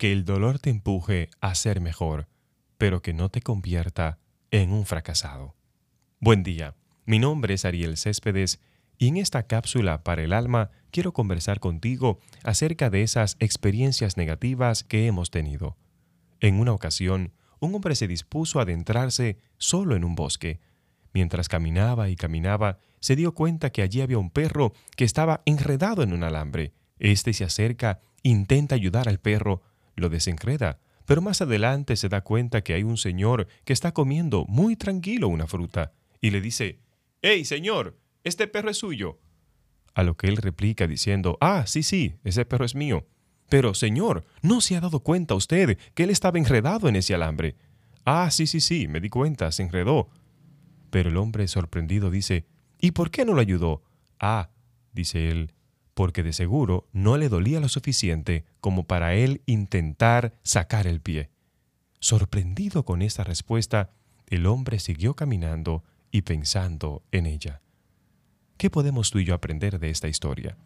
que el dolor te empuje a ser mejor, pero que no te convierta en un fracasado. Buen día, mi nombre es Ariel Céspedes y en esta cápsula para el alma quiero conversar contigo acerca de esas experiencias negativas que hemos tenido. En una ocasión, un hombre se dispuso a adentrarse solo en un bosque. Mientras caminaba y caminaba, se dio cuenta que allí había un perro que estaba enredado en un alambre. Este se acerca, intenta ayudar al perro, lo desencreda, pero más adelante se da cuenta que hay un señor que está comiendo muy tranquilo una fruta y le dice, ¡Hey, señor! Este perro es suyo. A lo que él replica diciendo, Ah, sí, sí, ese perro es mío. Pero, señor, ¿no se ha dado cuenta usted que él estaba enredado en ese alambre? Ah, sí, sí, sí, me di cuenta, se enredó. Pero el hombre sorprendido dice, ¿Y por qué no lo ayudó? Ah, dice él, porque de seguro no le dolía lo suficiente como para él intentar sacar el pie. Sorprendido con esta respuesta, el hombre siguió caminando y pensando en ella. ¿Qué podemos tú y yo aprender de esta historia?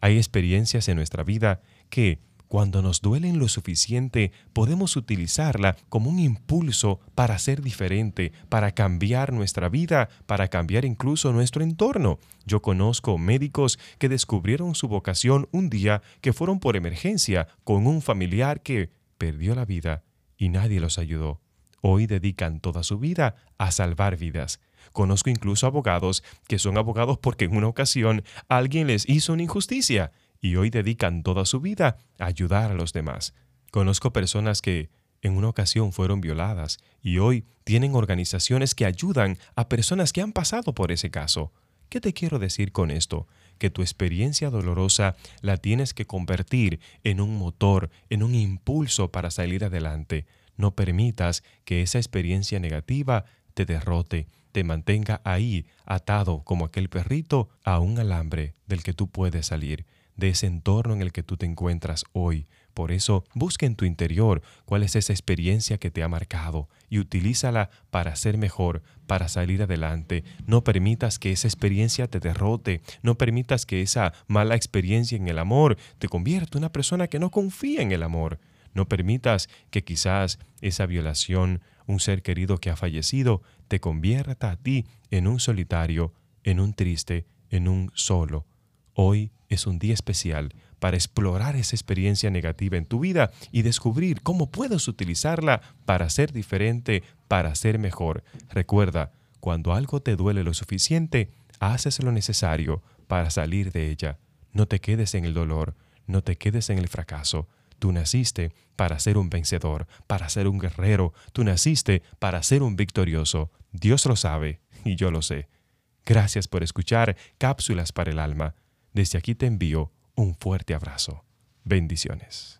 Hay experiencias en nuestra vida que, cuando nos duelen lo suficiente, podemos utilizarla como un impulso para ser diferente, para cambiar nuestra vida, para cambiar incluso nuestro entorno. Yo conozco médicos que descubrieron su vocación un día que fueron por emergencia con un familiar que perdió la vida y nadie los ayudó. Hoy dedican toda su vida a salvar vidas. Conozco incluso abogados que son abogados porque en una ocasión alguien les hizo una injusticia y hoy dedican toda su vida a ayudar a los demás. Conozco personas que en una ocasión fueron violadas y hoy tienen organizaciones que ayudan a personas que han pasado por ese caso. ¿Qué te quiero decir con esto? Que tu experiencia dolorosa la tienes que convertir en un motor, en un impulso para salir adelante. No permitas que esa experiencia negativa te derrote, te mantenga ahí atado como aquel perrito a un alambre del que tú puedes salir de ese entorno en el que tú te encuentras hoy. Por eso, busca en tu interior cuál es esa experiencia que te ha marcado y utilízala para ser mejor, para salir adelante. No permitas que esa experiencia te derrote, no permitas que esa mala experiencia en el amor te convierta en una persona que no confía en el amor. No permitas que quizás esa violación, un ser querido que ha fallecido, te convierta a ti en un solitario, en un triste, en un solo. Hoy es un día especial para explorar esa experiencia negativa en tu vida y descubrir cómo puedes utilizarla para ser diferente, para ser mejor. Recuerda, cuando algo te duele lo suficiente, haces lo necesario para salir de ella. No te quedes en el dolor, no te quedes en el fracaso. Tú naciste para ser un vencedor, para ser un guerrero. Tú naciste para ser un victorioso. Dios lo sabe y yo lo sé. Gracias por escuchar Cápsulas para el Alma. Desde aquí te envío un fuerte abrazo. Bendiciones.